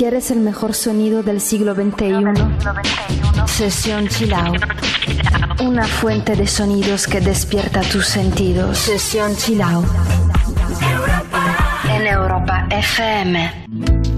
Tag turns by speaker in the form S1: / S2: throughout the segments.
S1: ¿Quieres el mejor sonido del siglo XXI? Sesión Chill Out. Una fuente de sonidos que despierta tus sentidos. Sesión Chill Out. En Europa FM.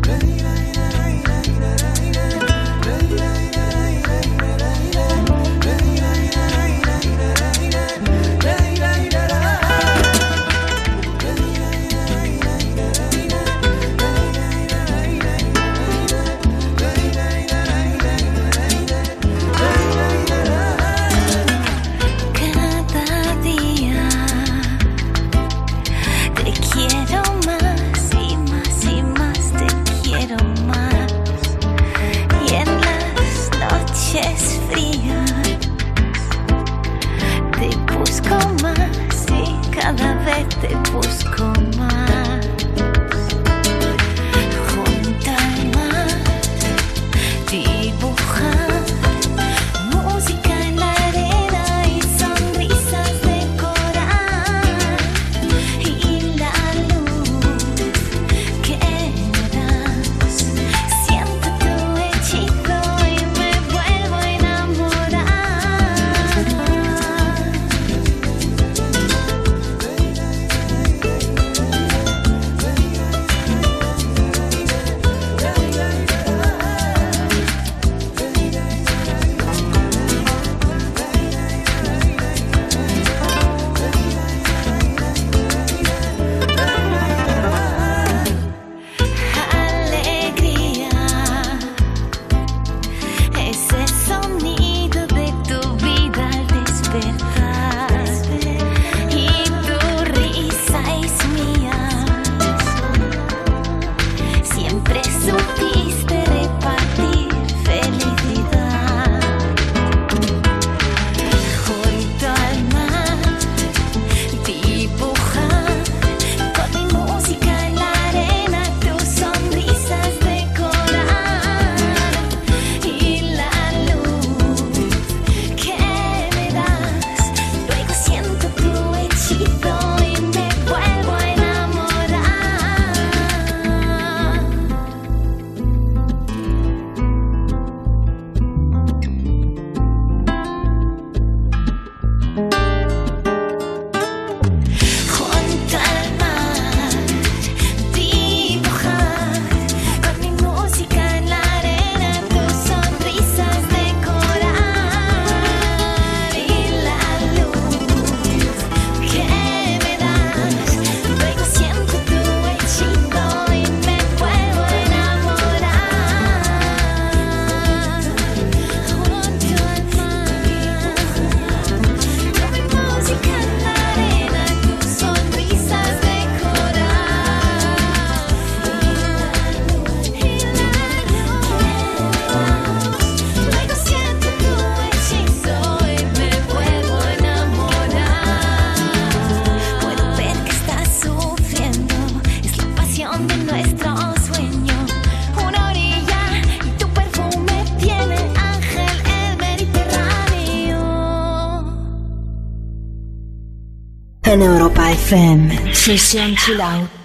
S1: FM. Session Chill Out.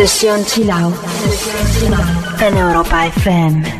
S2: Sesión Chill Out en Europa FM.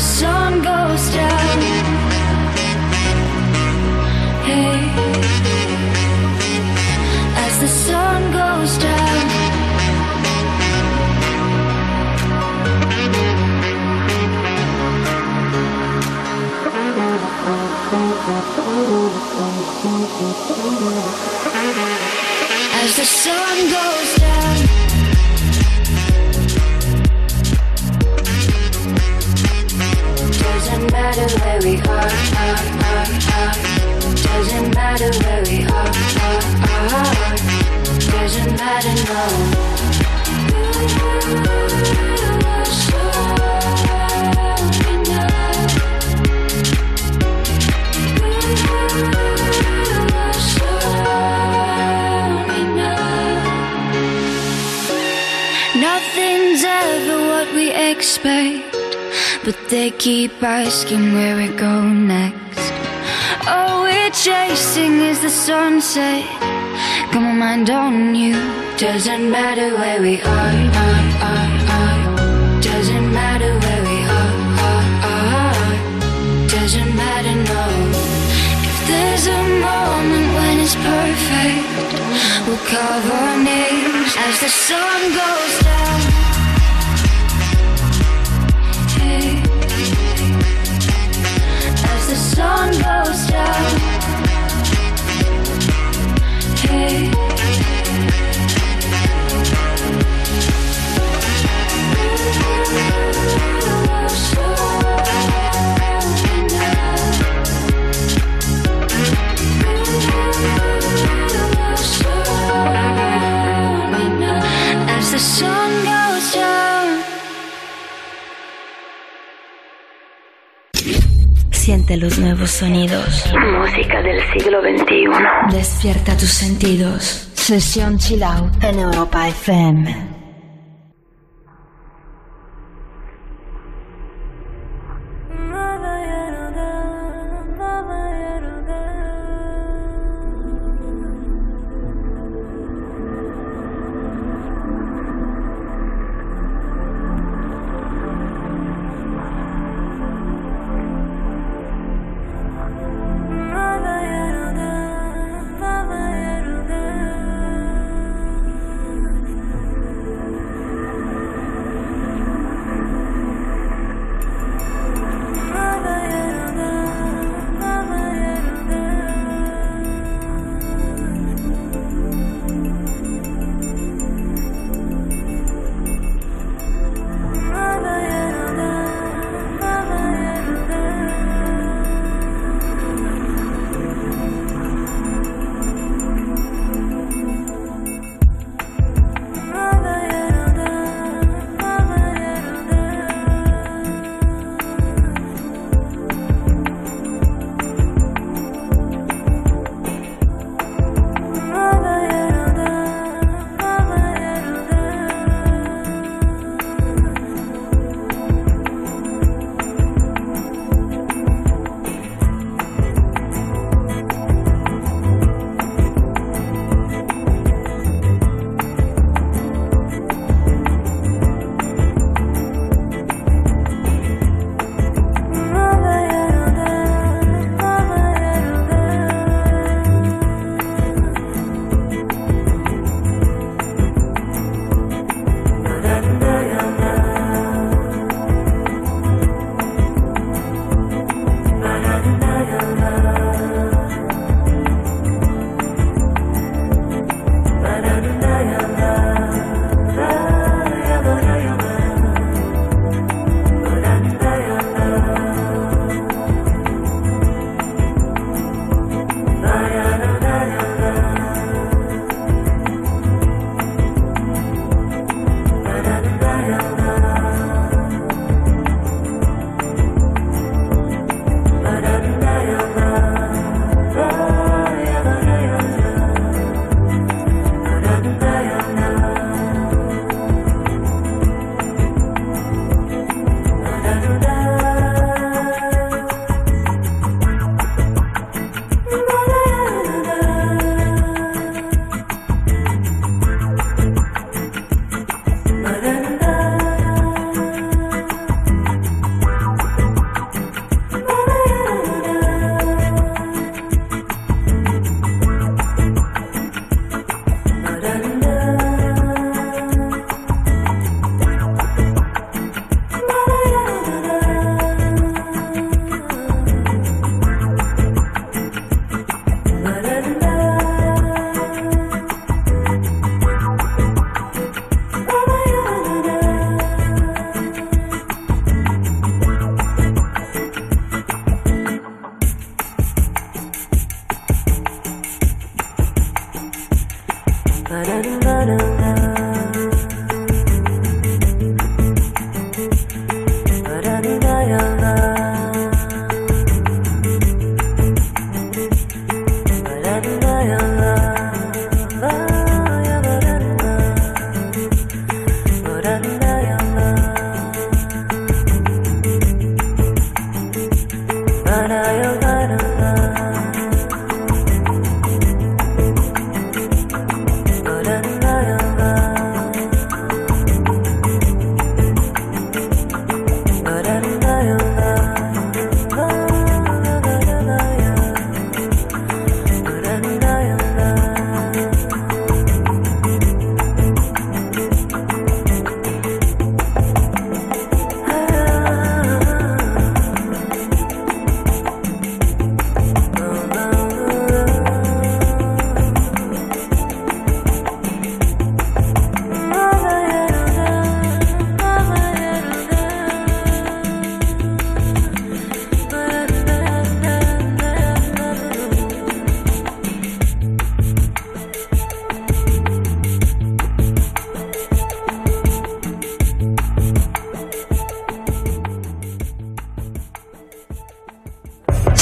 S3: sun goes down. Hey, as the sun goes down. As the sun goes down. Matter where we are, are, are, are. Doesn't matter where we are, are, are. Doesn't matter, no. Nothing's but they keep asking where we go next. All we're chasing is the sunset. Got my mind on you. Doesn't matter where we are, are, are. Doesn't matter where we are, are, are. Doesn't matter, no. If there's a moment when it's perfect, we'll carve our names as the sun goes goes. Hey.
S4: Siente los nuevos sonidos.
S5: Música del siglo XXI.
S4: Despierta tus sentidos. Sesión Chill Out en Europa FM.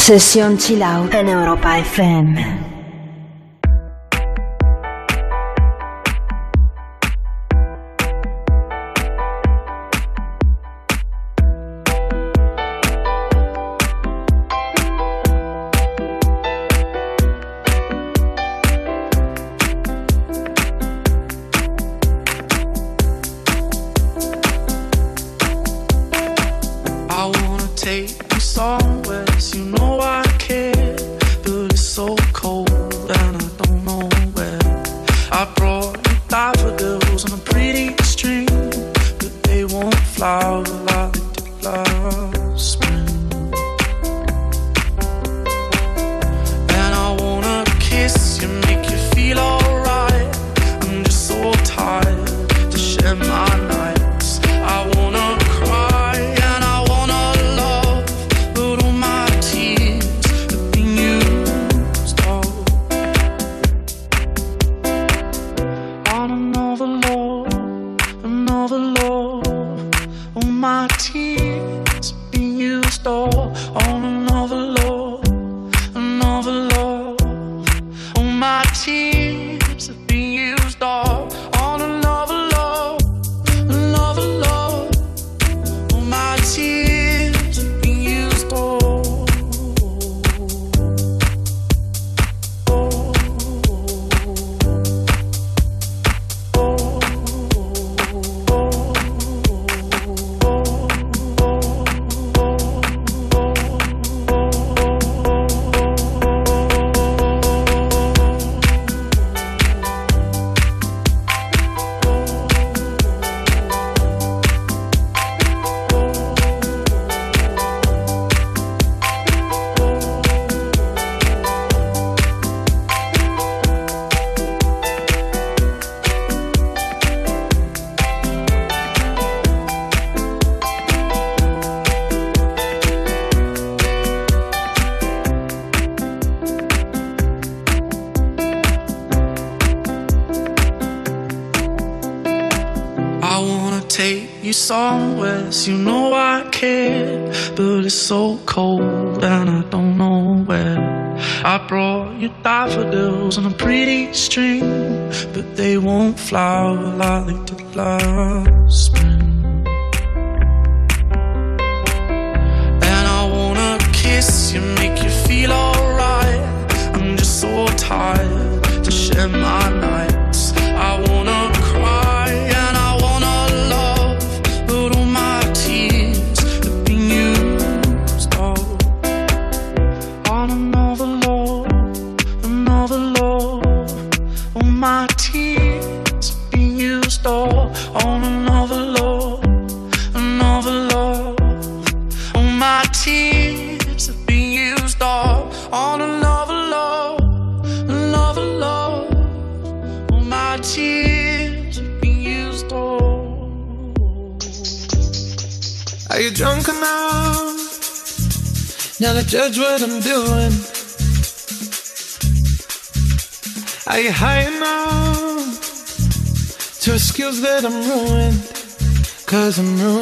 S1: Sesión Chill Out
S6: en Europa FM.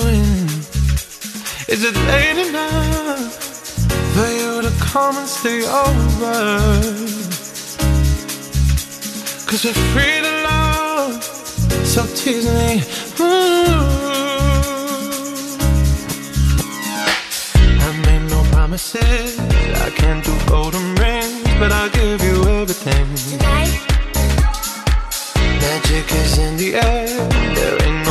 S2: Cause Is it late enough for you to come and stay over? Cause we're free to love, so tease me. Ooh. I made no promises. I can't do golden rings, but I'll give you everything. Magic is in the air. There ain't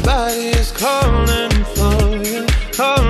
S2: Cause body is calling for you, calling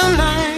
S2: Tonight.
S7: you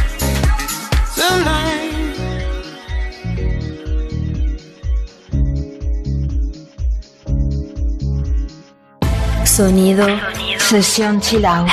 S1: Sonido, sesión
S8: chilao.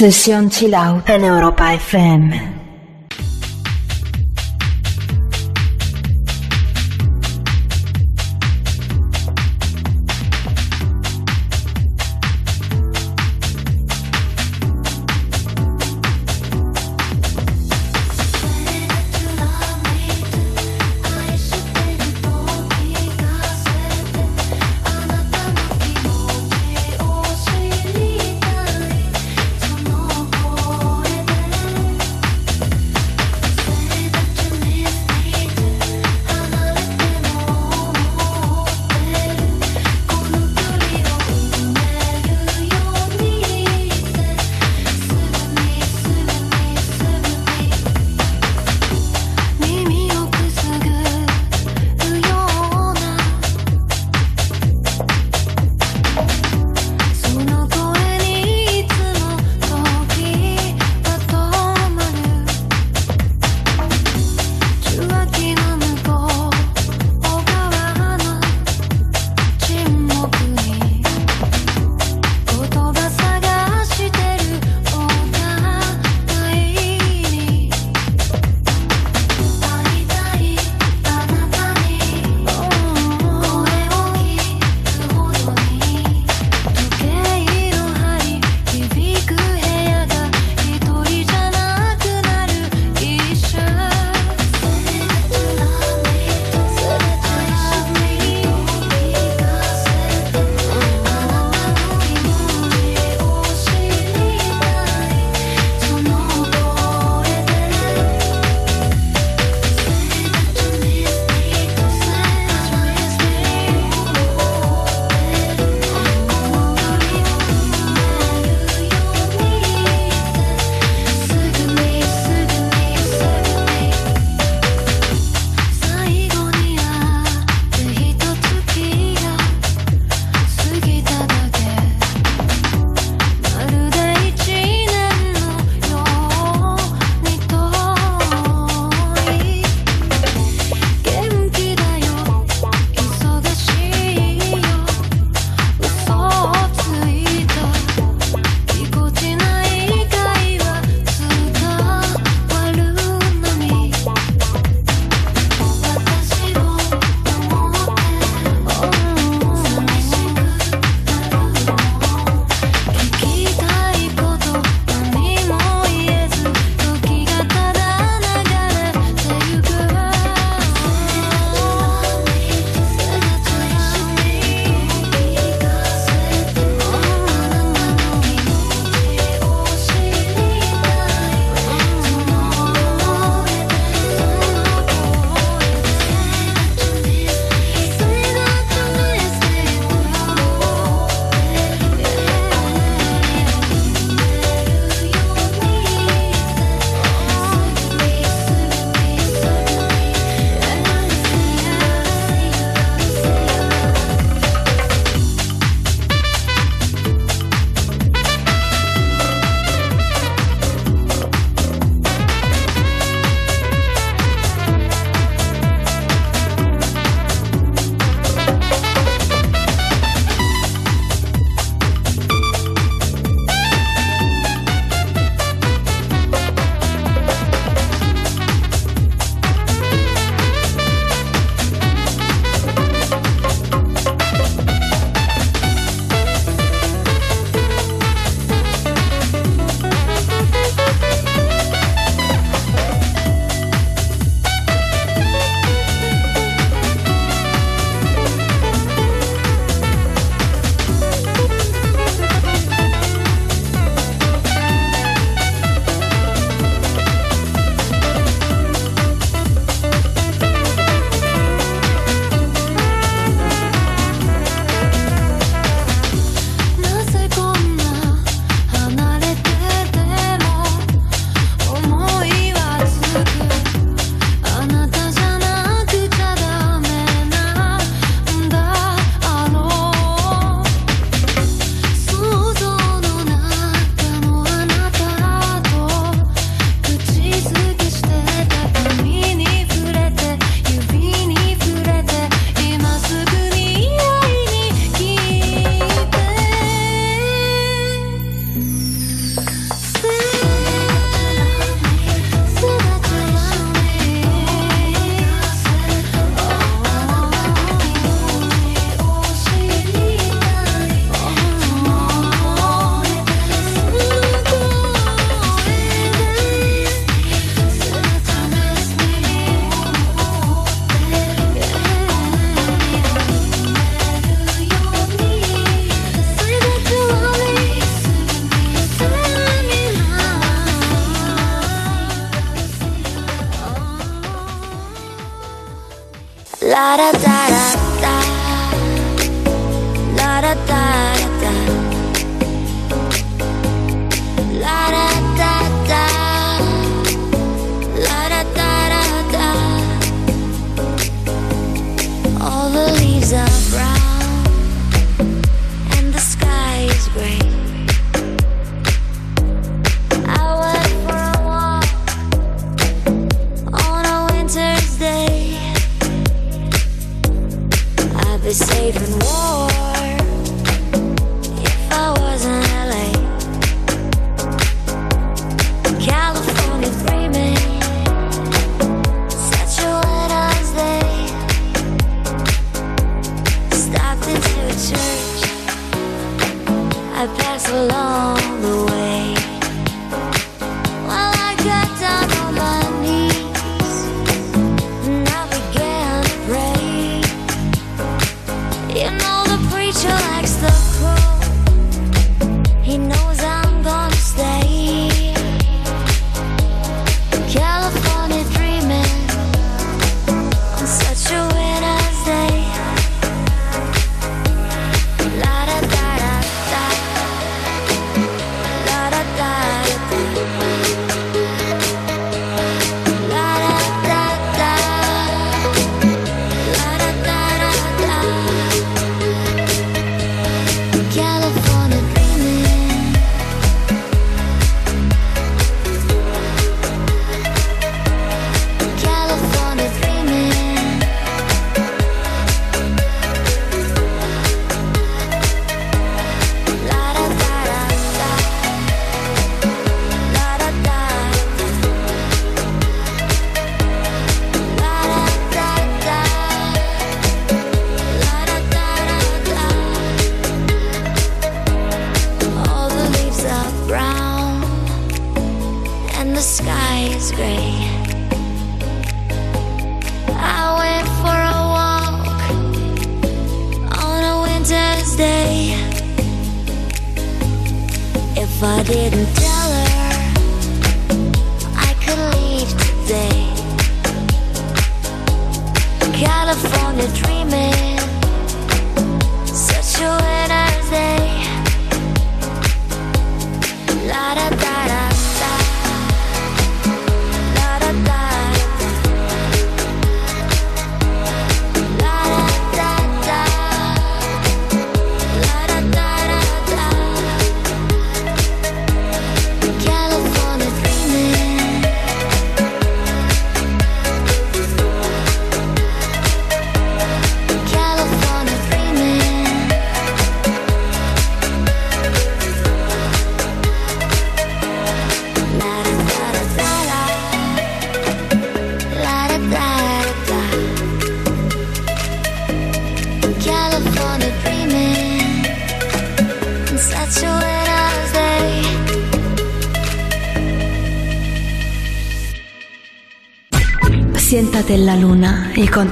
S4: Sesión Chill Out
S9: en Europa FM.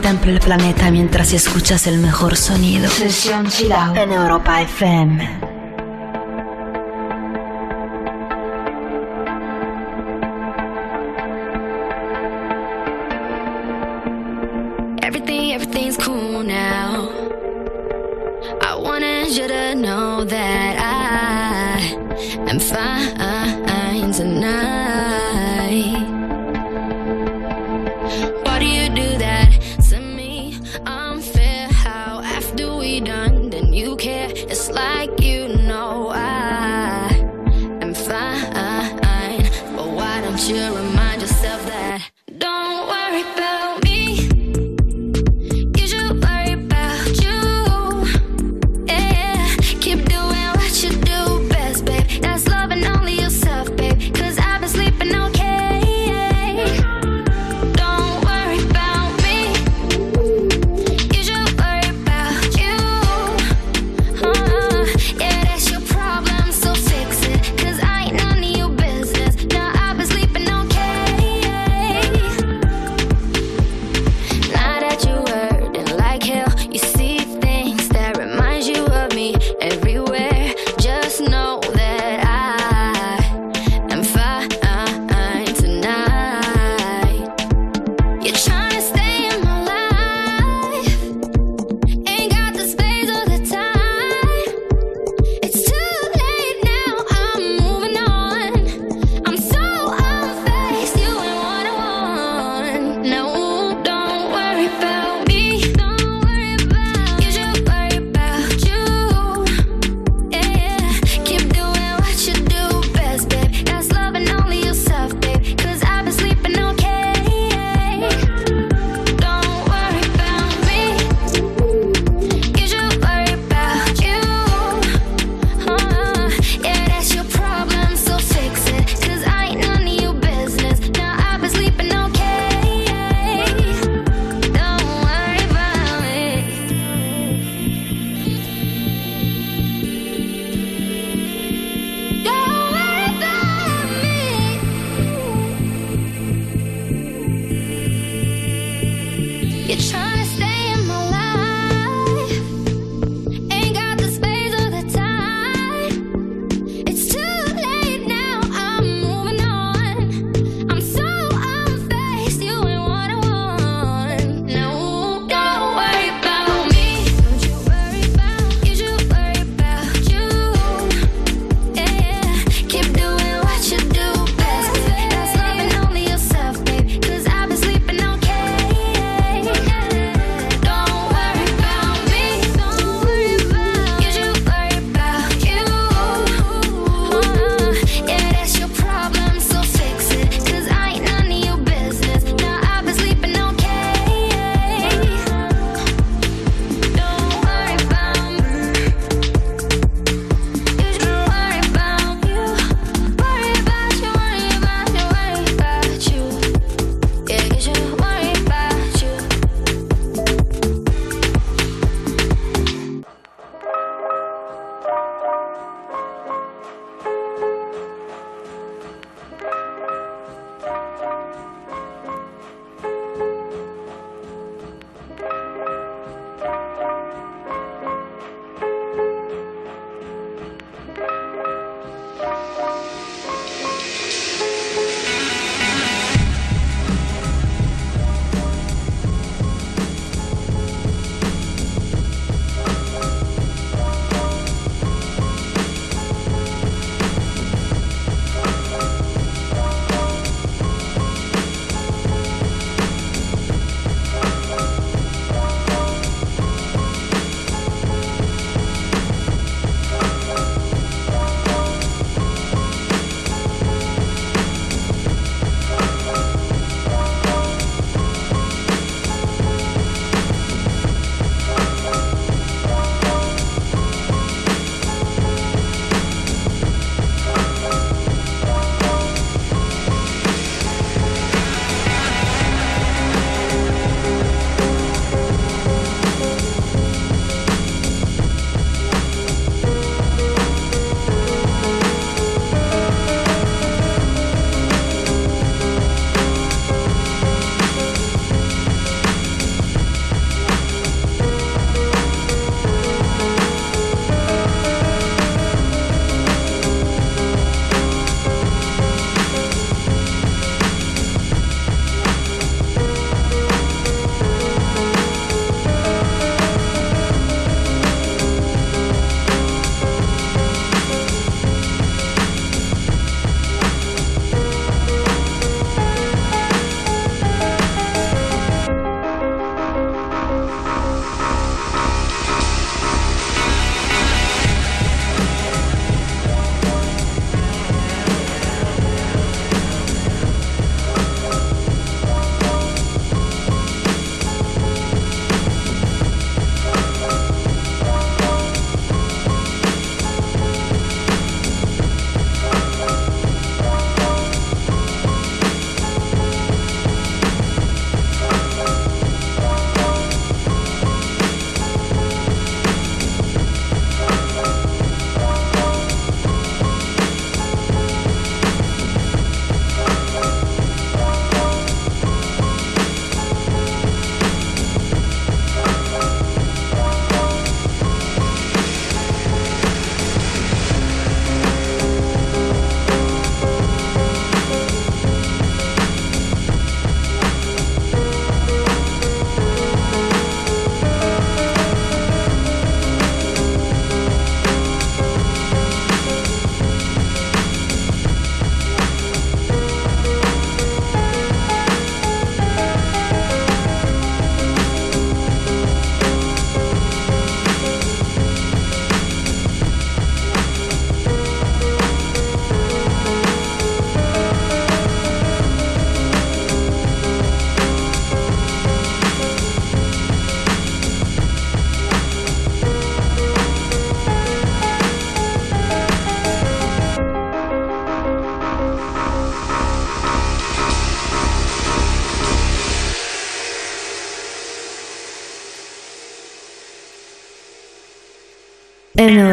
S4: contempla el planeta mientras escuchas el mejor sonido.
S10: Sesión Chilao en Europa FM.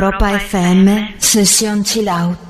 S4: Europa FM, sesión chill out.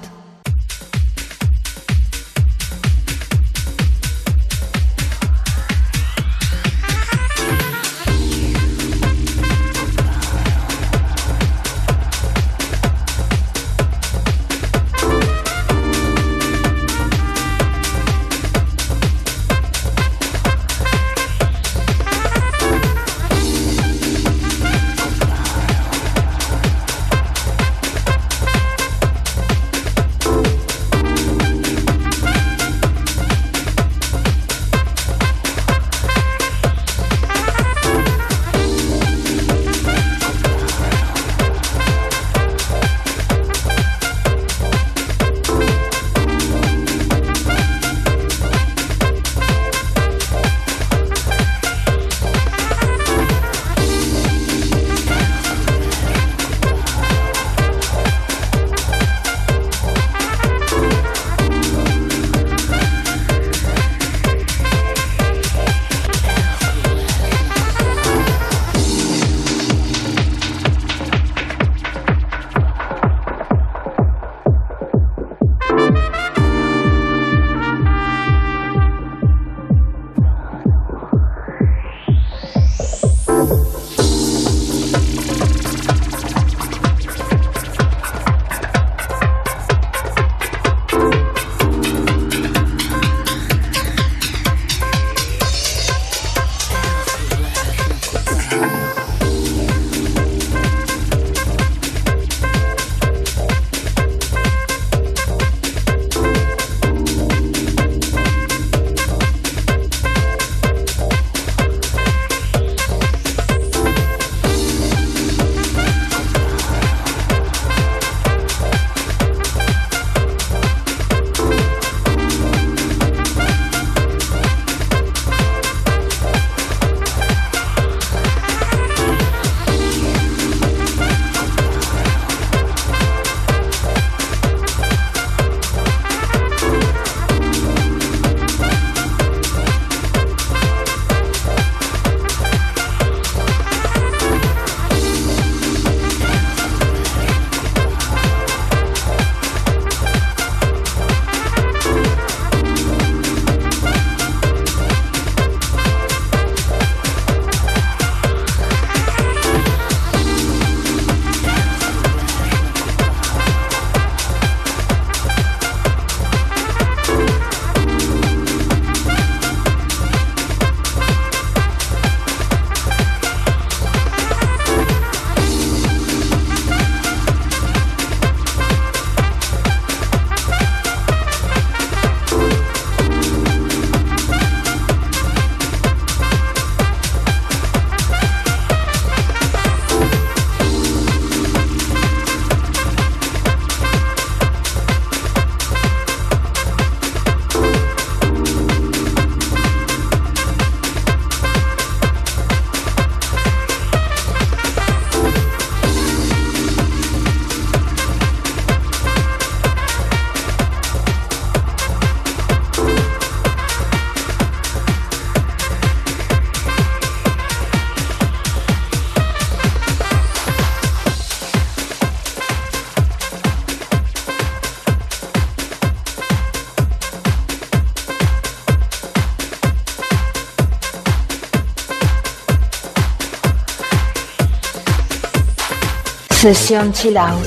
S4: Sesión Chill Out.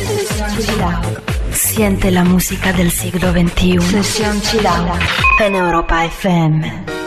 S4: Siente la música del siglo XXI. Sesión Chill. En Europa FM.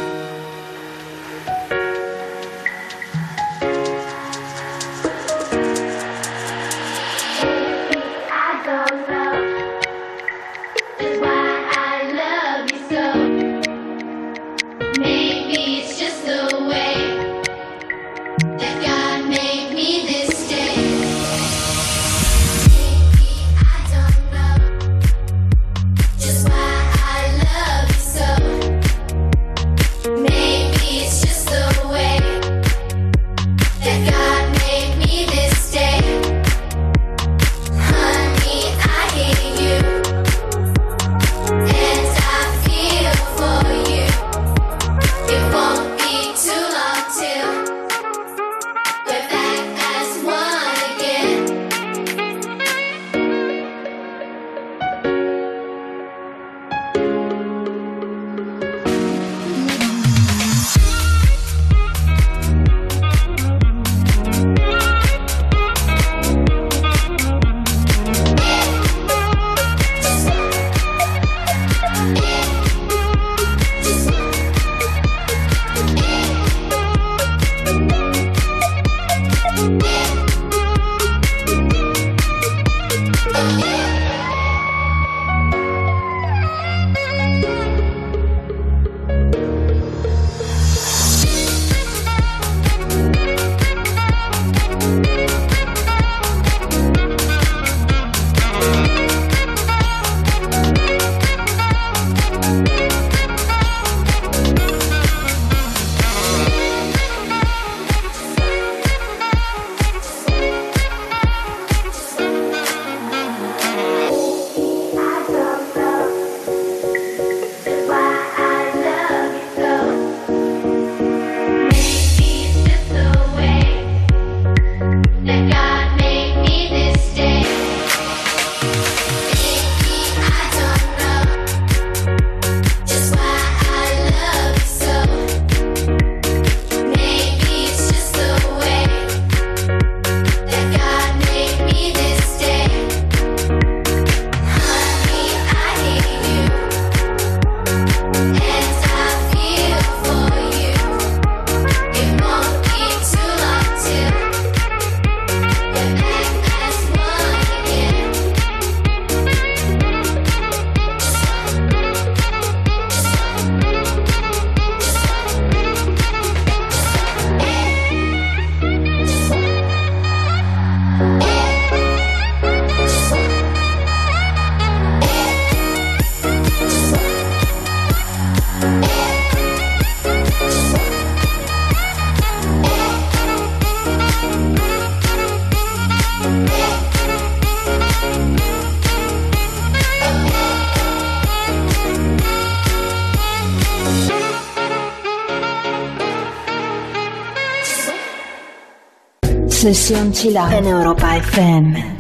S1: Sesión Chill Out
S6: en Europa FM.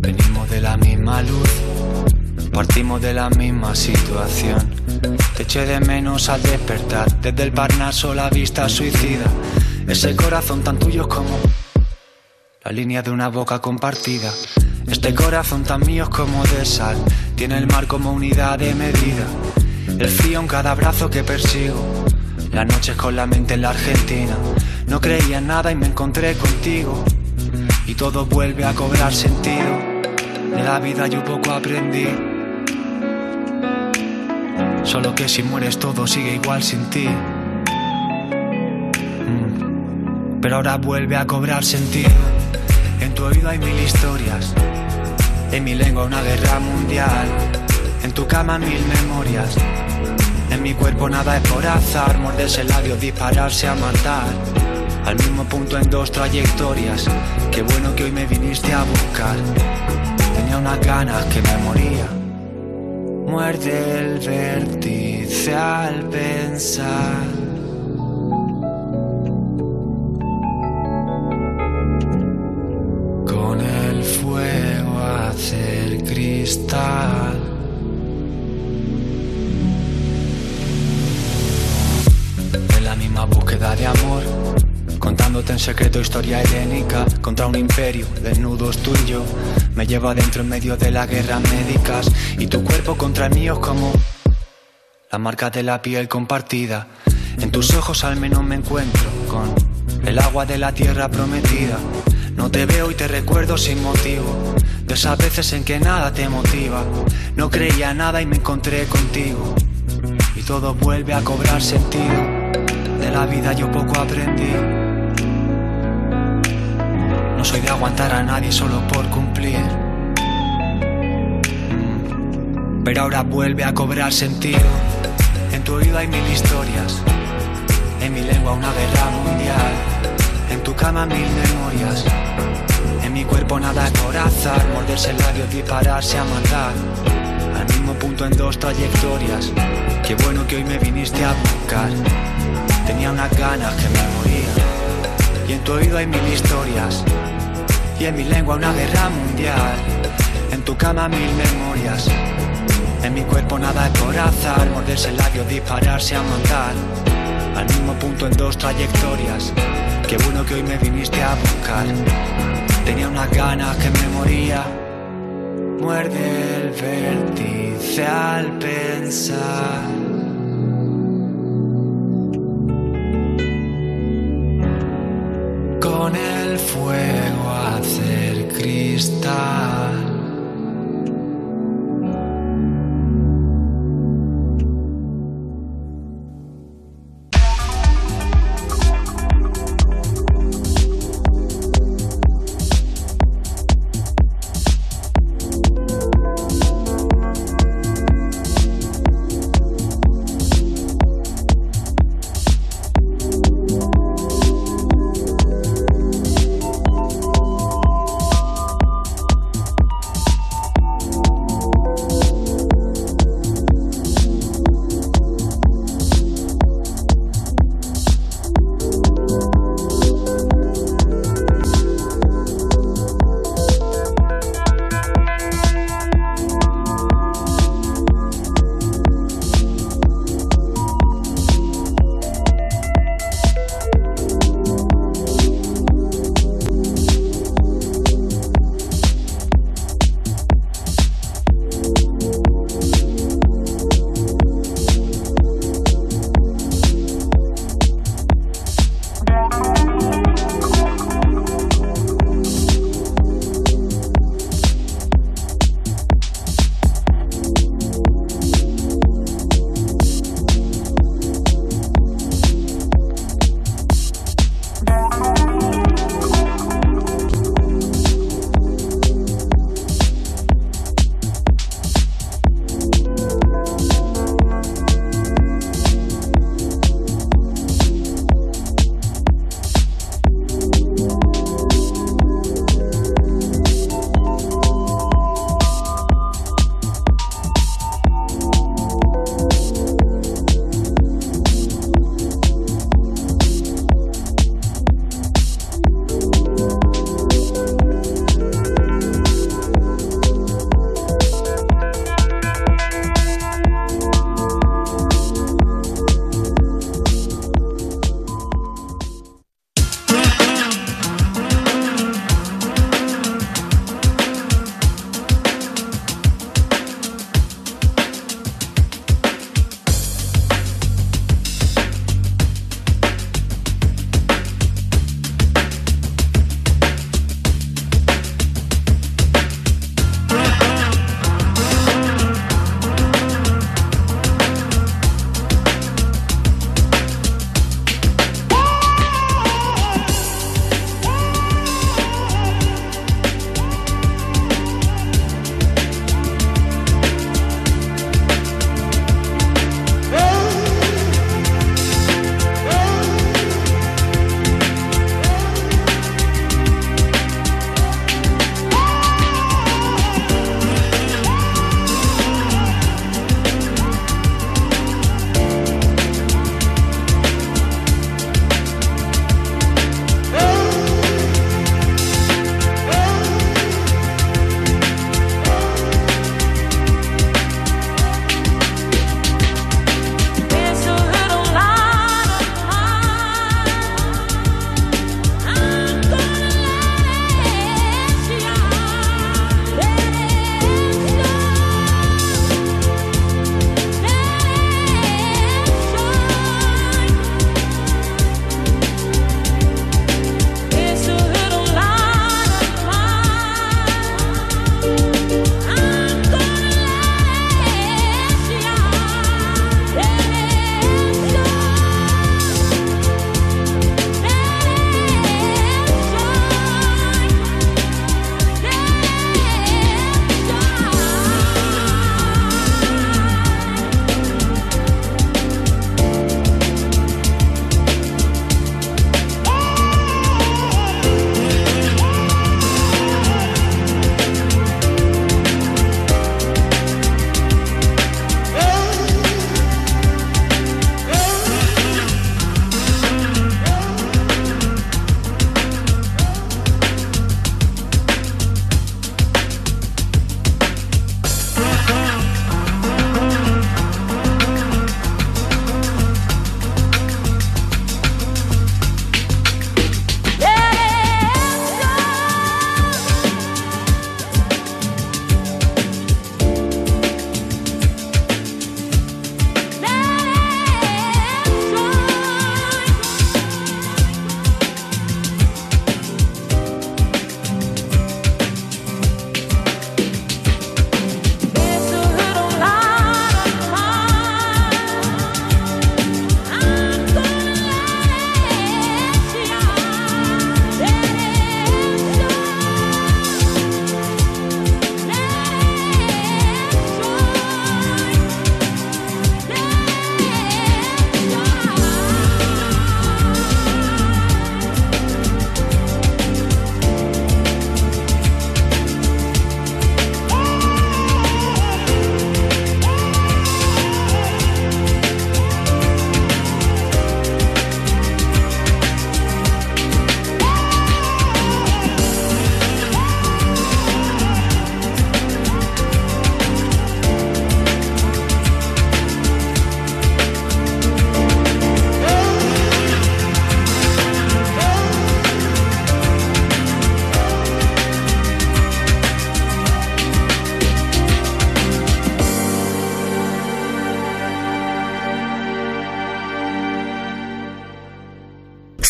S11: Venimos de la misma luz, partimos de la misma situación. Te eché de menos al despertar, desde el Parnaso la vista suicida. Ese corazón tan tuyo como la línea de una boca compartida. Este corazón tan mío como de sal, tiene el mar como unidad de medida. El frío en cada brazo que persigo, las noches con la mente en la Argentina. No creía en nada y me encontré contigo, y todo vuelve a cobrar sentido. De la vida yo poco aprendí, solo que si mueres todo sigue igual sin ti. Mm. Pero ahora vuelve a cobrar sentido. Oído hay mil historias, en mi lengua una guerra mundial, en tu cama mil memorias. En mi cuerpo nada es por azar, morderse el labio, dispararse a matar. Al mismo punto en dos trayectorias, qué bueno que hoy me viniste a buscar. Tenía unas ganas que me moría. Muerde el vértice al pensar. En secreto historia helénica contra un imperio, desnudos tú y yo. Me llevo adentro en medio de las guerras médicas y tu cuerpo contra el mío es como la marca de la piel compartida. En tus ojos al menos me encuentro con el agua de la tierra prometida. No te veo y te recuerdo sin motivo. De esas veces en que nada te motiva. No creía nada y me encontré contigo. Y todo vuelve a cobrar sentido. De la vida yo poco aprendí. Soy de aguantar a nadie solo por cumplir. Pero ahora vuelve a cobrar sentido. En tu oído hay mil historias. En mi lengua una guerra mundial. En tu cama mil memorias. En mi cuerpo nada es por azar. Morderse el labio, dispararse a matar. Al mismo punto en dos trayectorias. Qué bueno que hoy me viniste a buscar. Tenía unas ganas que me moría. Y en tu oído hay mil historias. Y en mi lengua una guerra mundial. En tu cama mil memorias. En mi cuerpo nada por azar. Morderse el labio, dispararse a matar. Al mismo punto en dos trayectorias. Qué bueno que hoy me viniste a buscar. Tenía unas ganas que me moría. Muerde el vértice al pensar.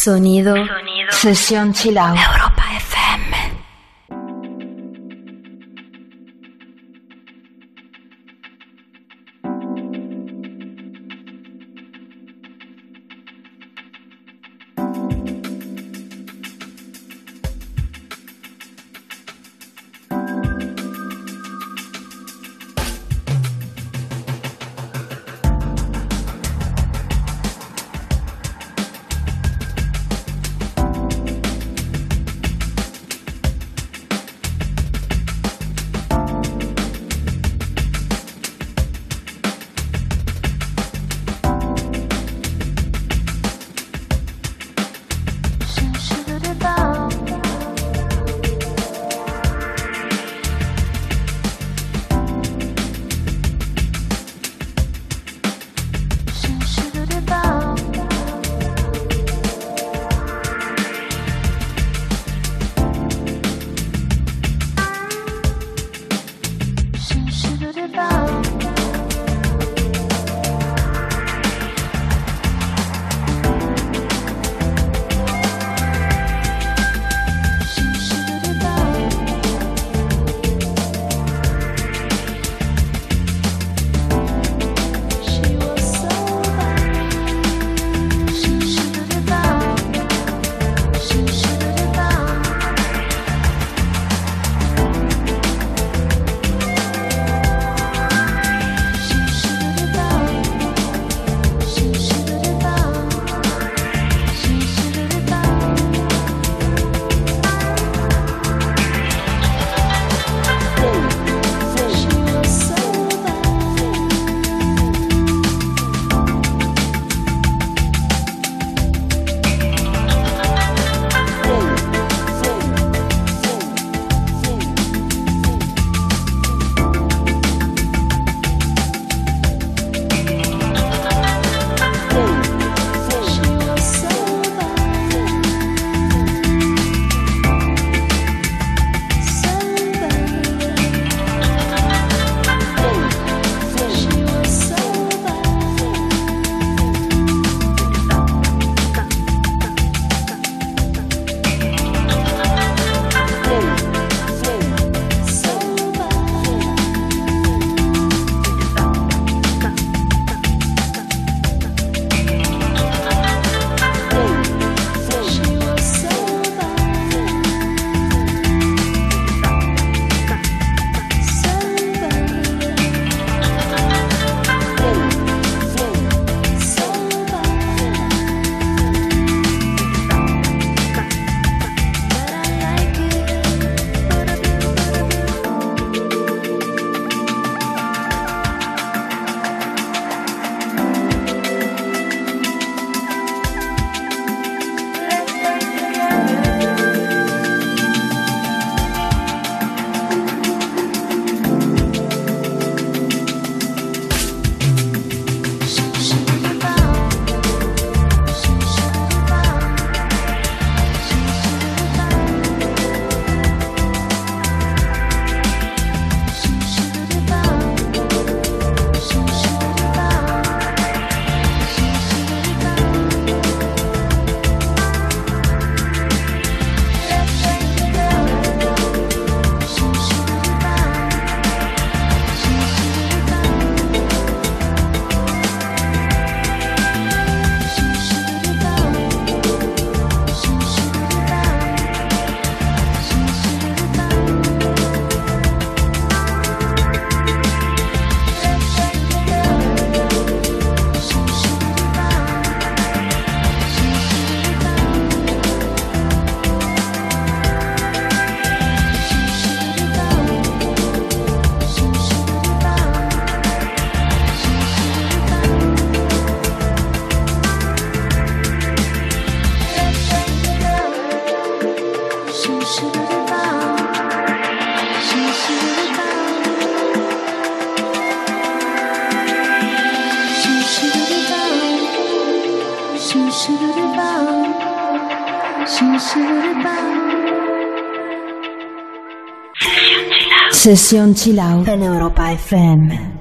S4: Sonido. Sesión chill out. Sesión Chill
S12: en Europa FM.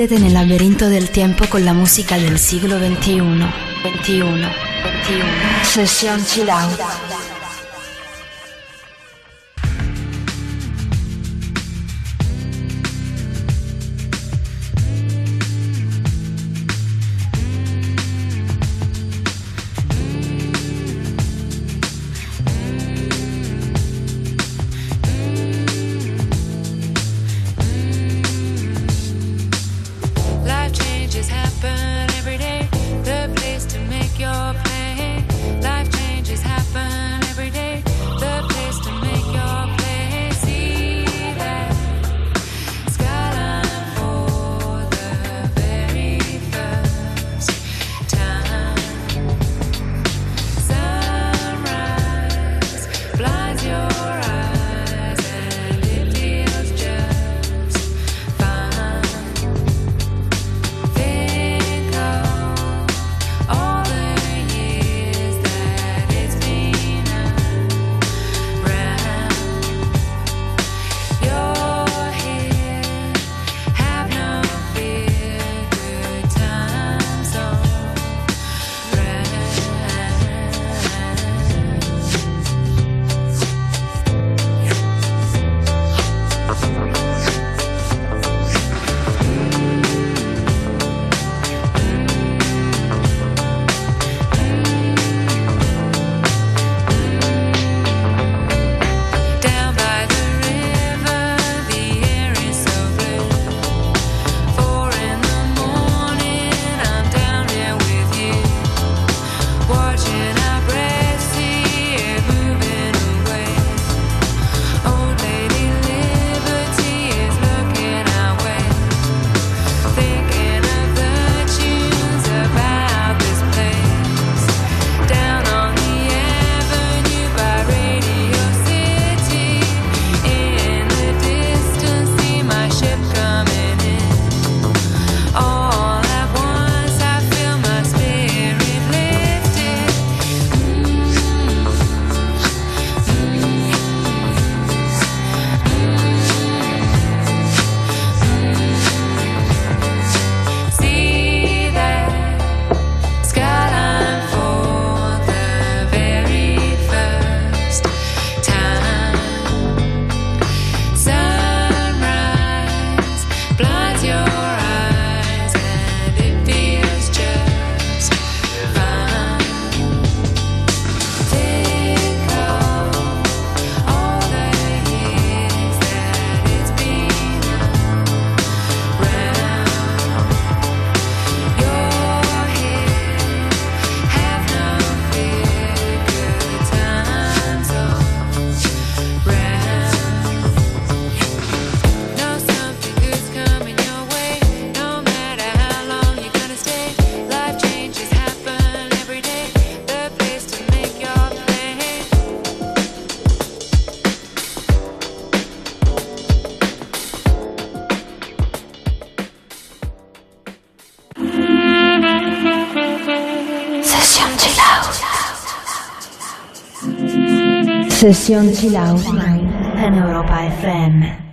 S13: En el laberinto del tiempo con la música del siglo XXI. 21. 21. Sesión Chill Out.
S4: Sesión Chill Out.
S14: En Europa FM.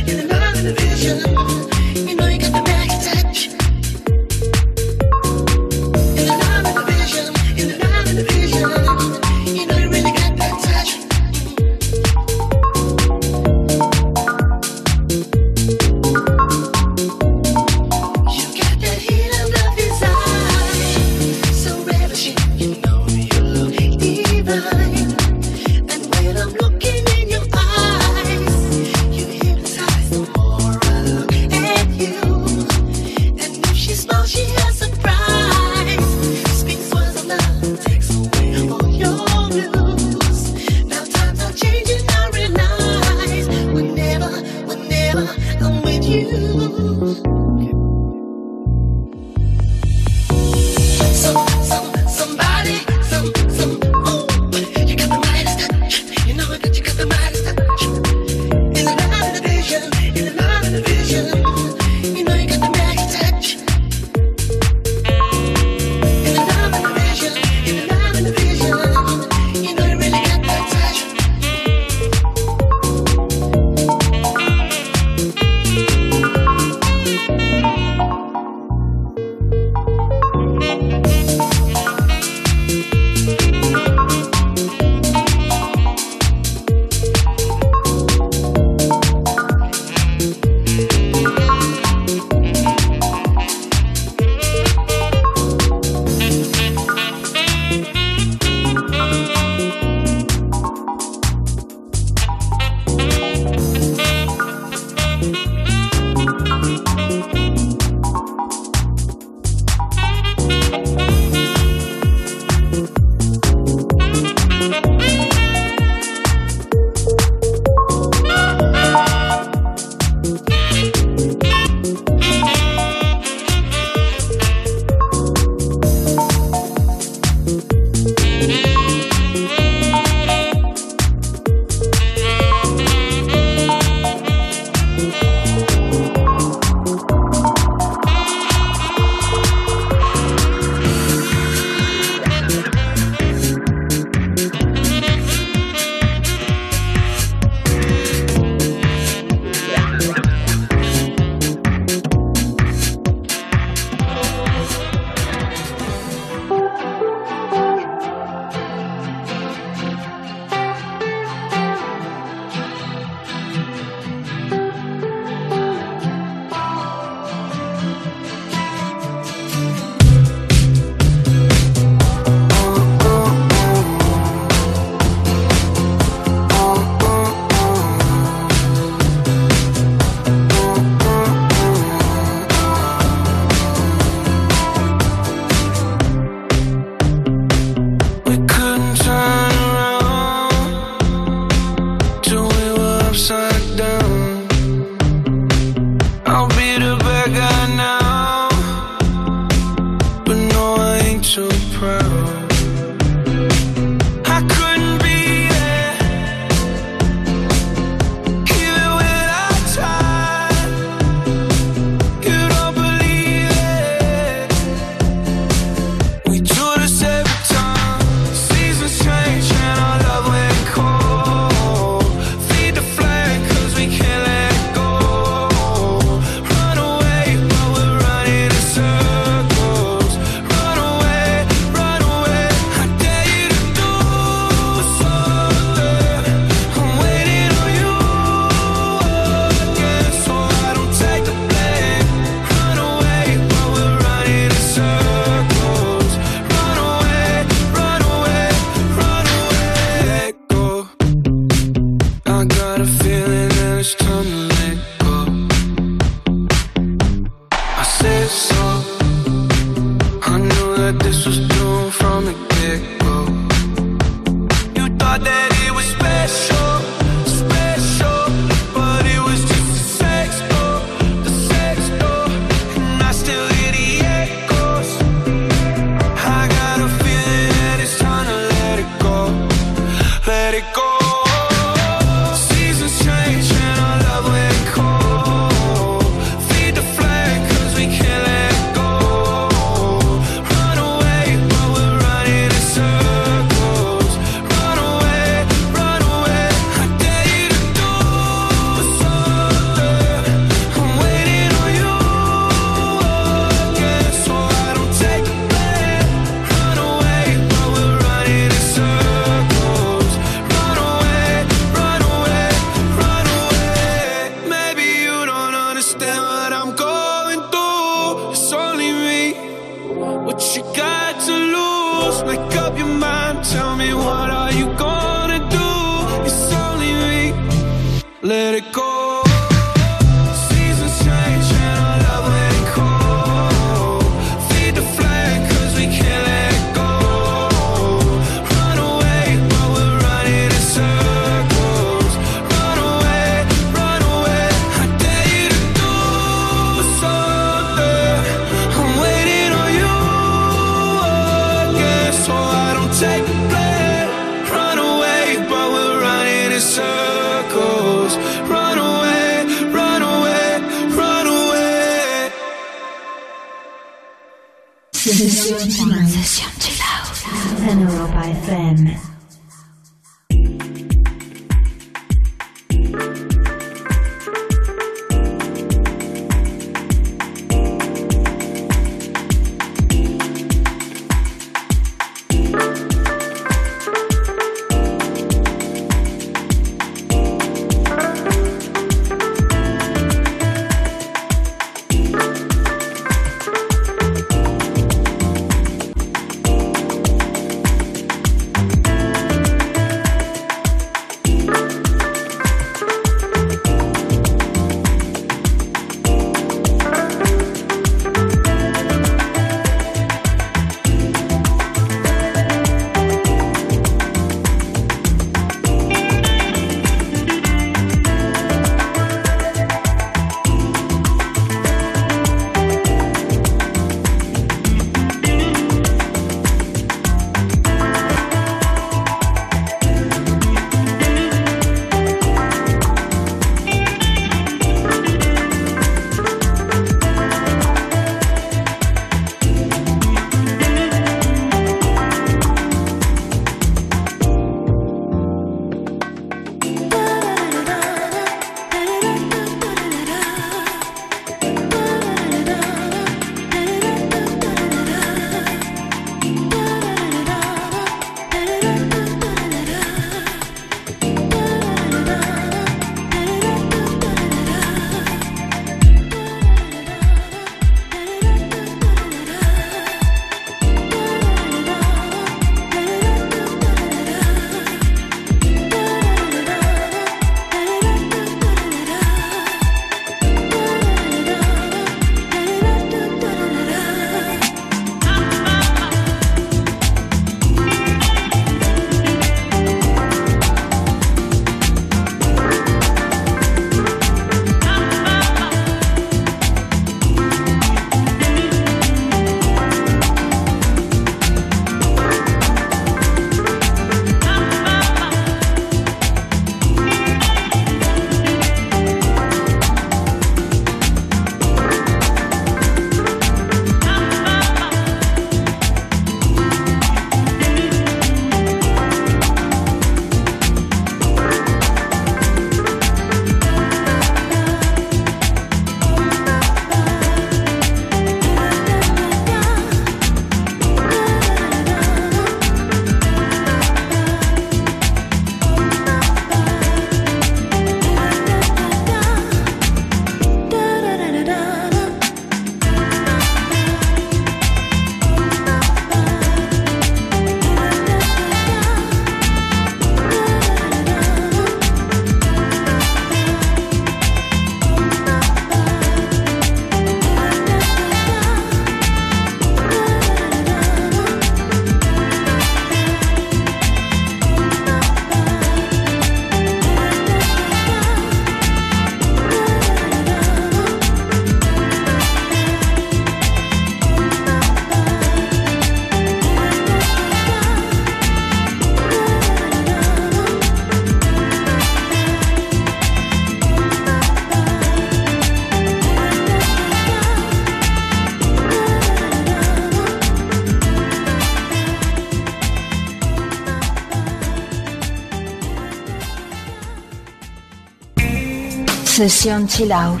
S4: Sesión Chill Out.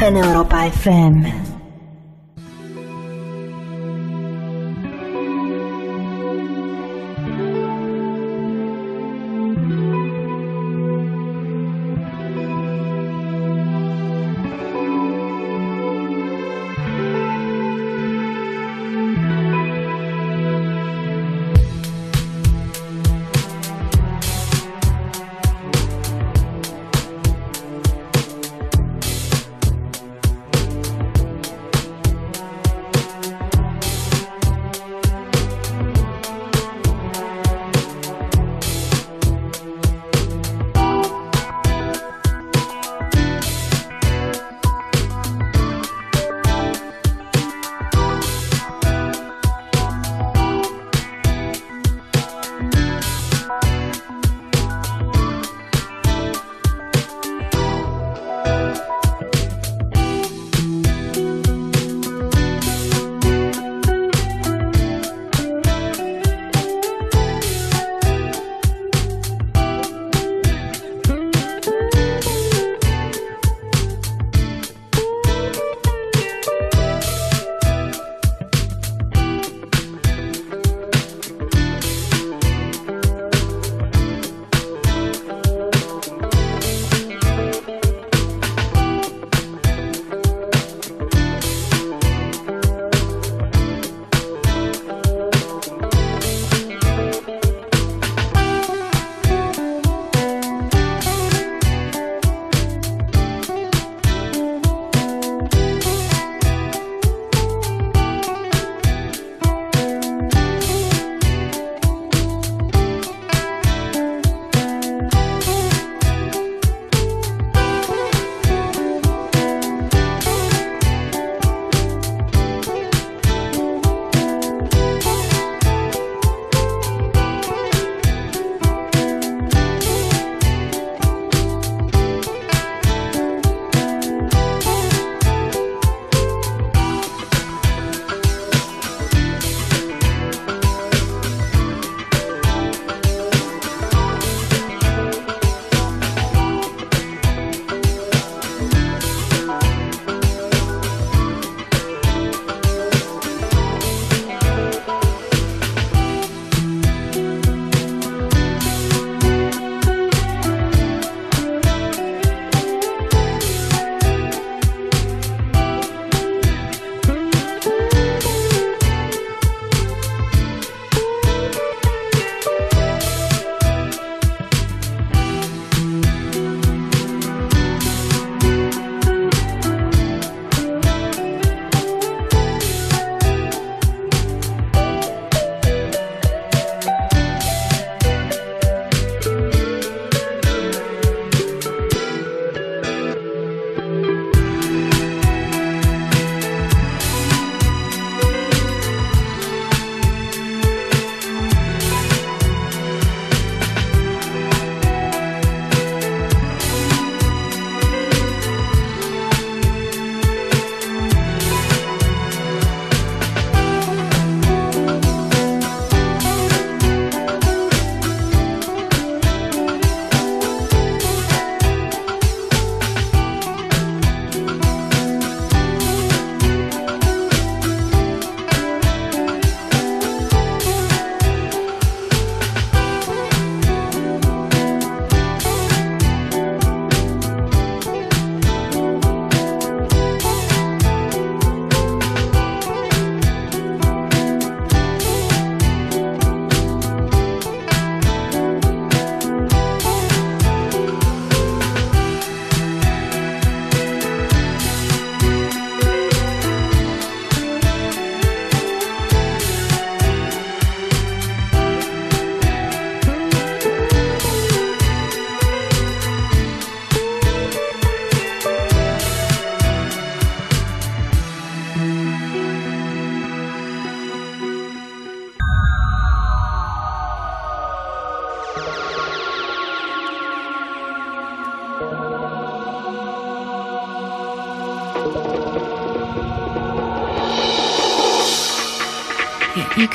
S4: En Europa FM.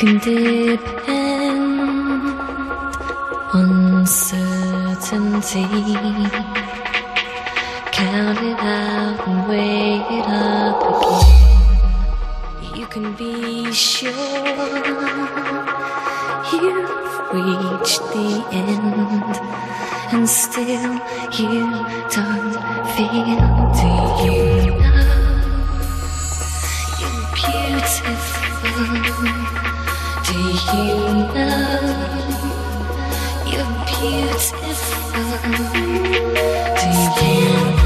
S15: Can depend on certainty. Count it out and weigh it up again. You can be sure you've reached the end, and still you don't feel. Do you know you're beautiful? Do you beautiful? Do you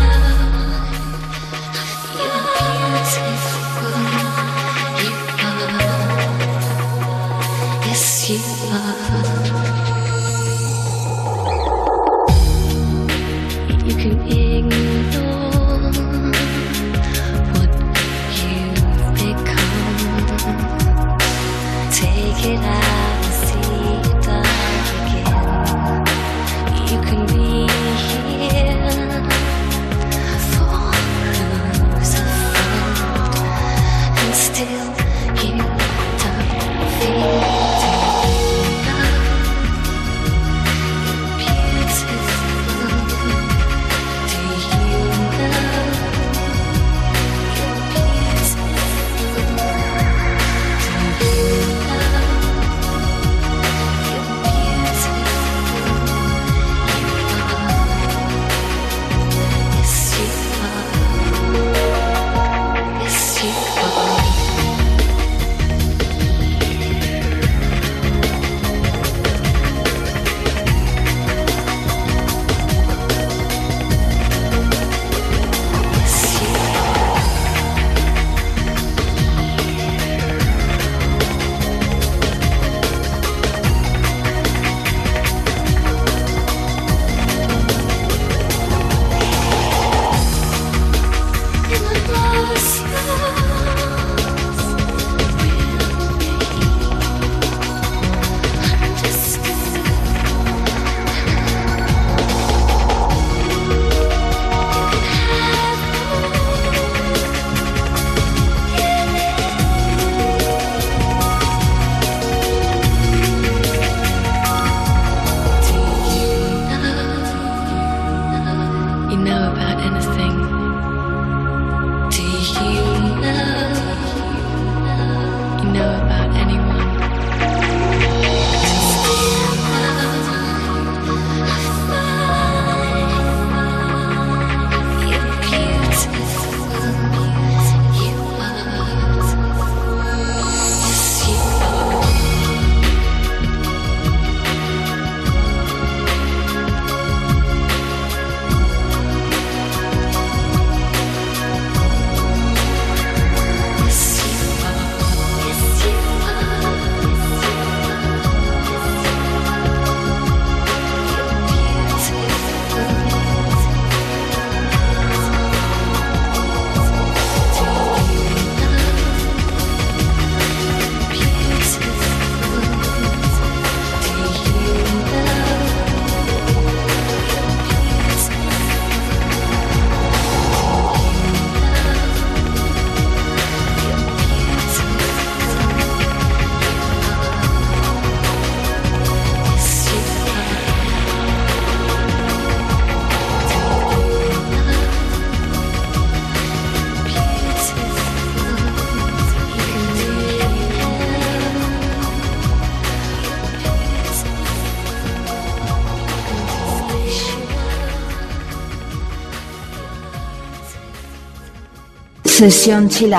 S1: Sesión chill.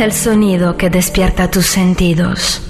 S1: El sonido que despierta tus sentidos.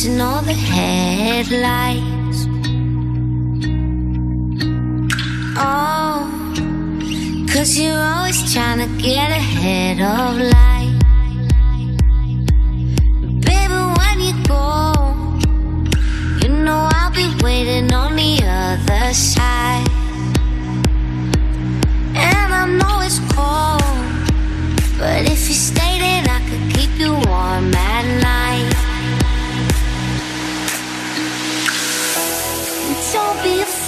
S3: chasing all the headlights. Oh, cause you're always trying to get ahead of life. Baby, when you go, you know I'll be waiting on the other side. And I know it's cold, but if you stay, then I could keep you warm at night.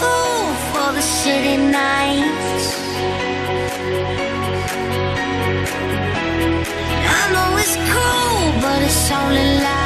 S3: fool for the city nights. I know it's cool, but it's only
S4: life.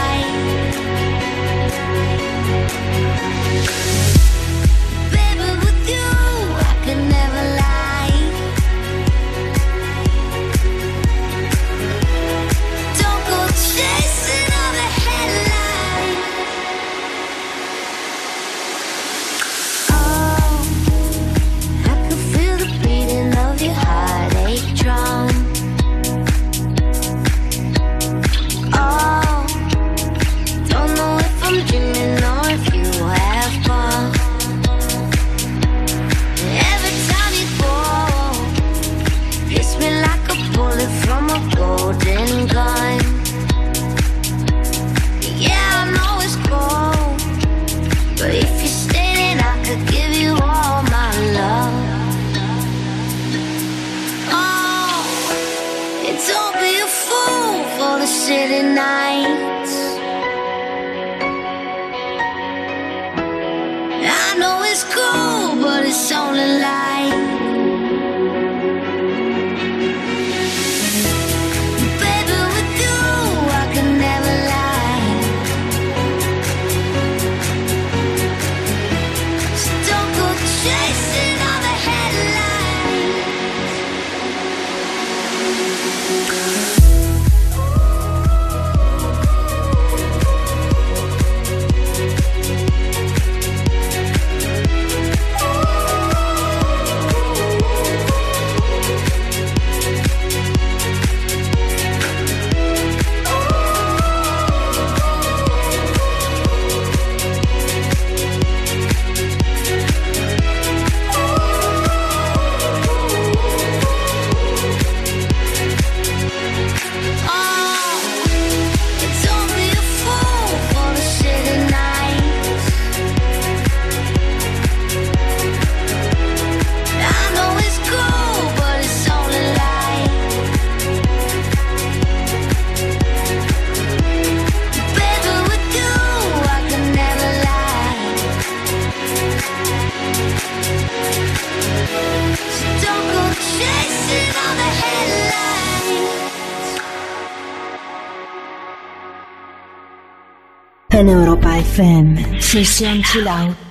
S4: FM.
S16: Sesión Chill Out.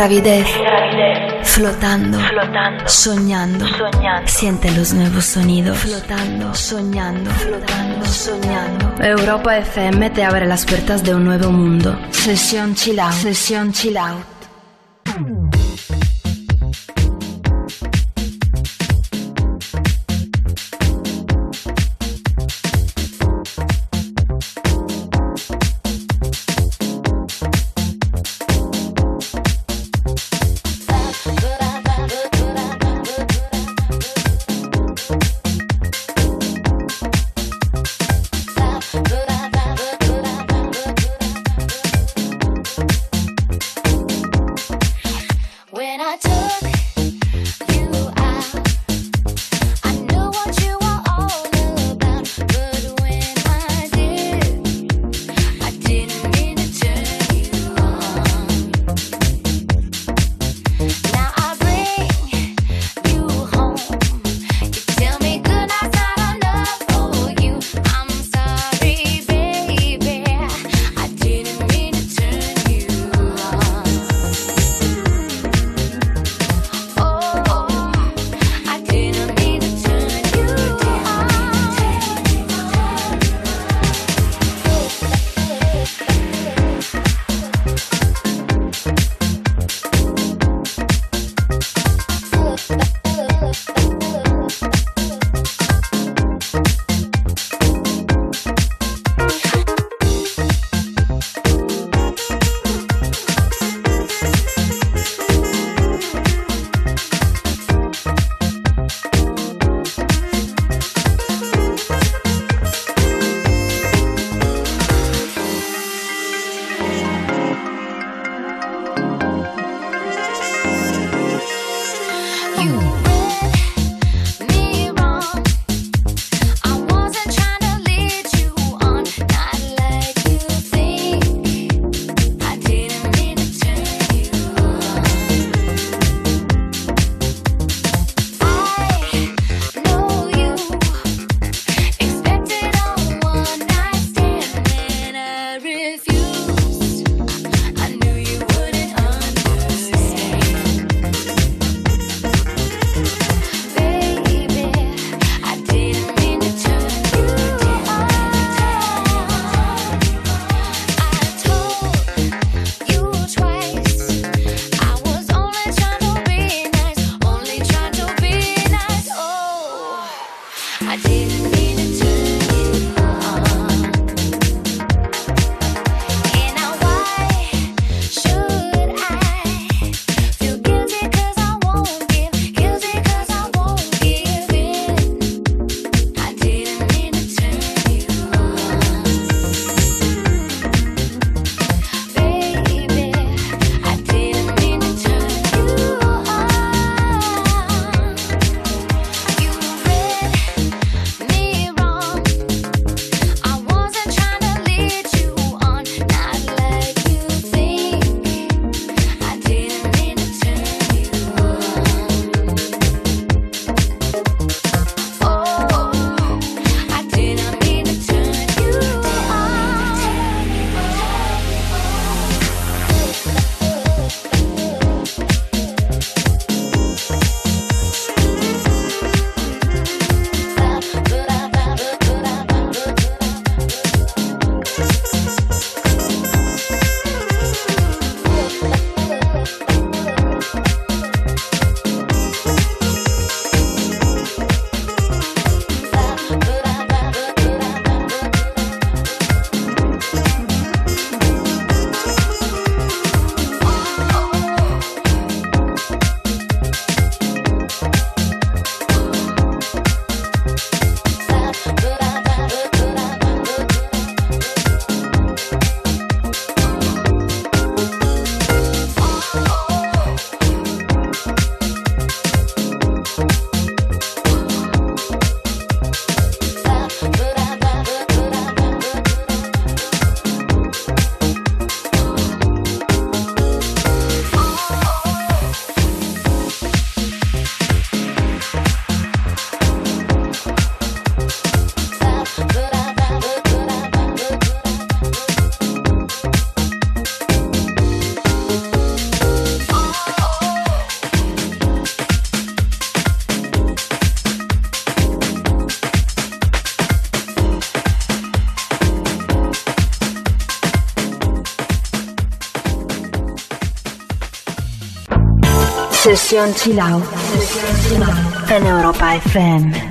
S3: ingravidez. Flotando. flotando, soñando, soñando. siente los nuevos sonidos, flotando, soñando, flotando, soñando. Europa FM te abre las puertas de un nuevo mundo. Sesión chill out, sesión chill out.
S8: Sesión Chill Out en Europa FM.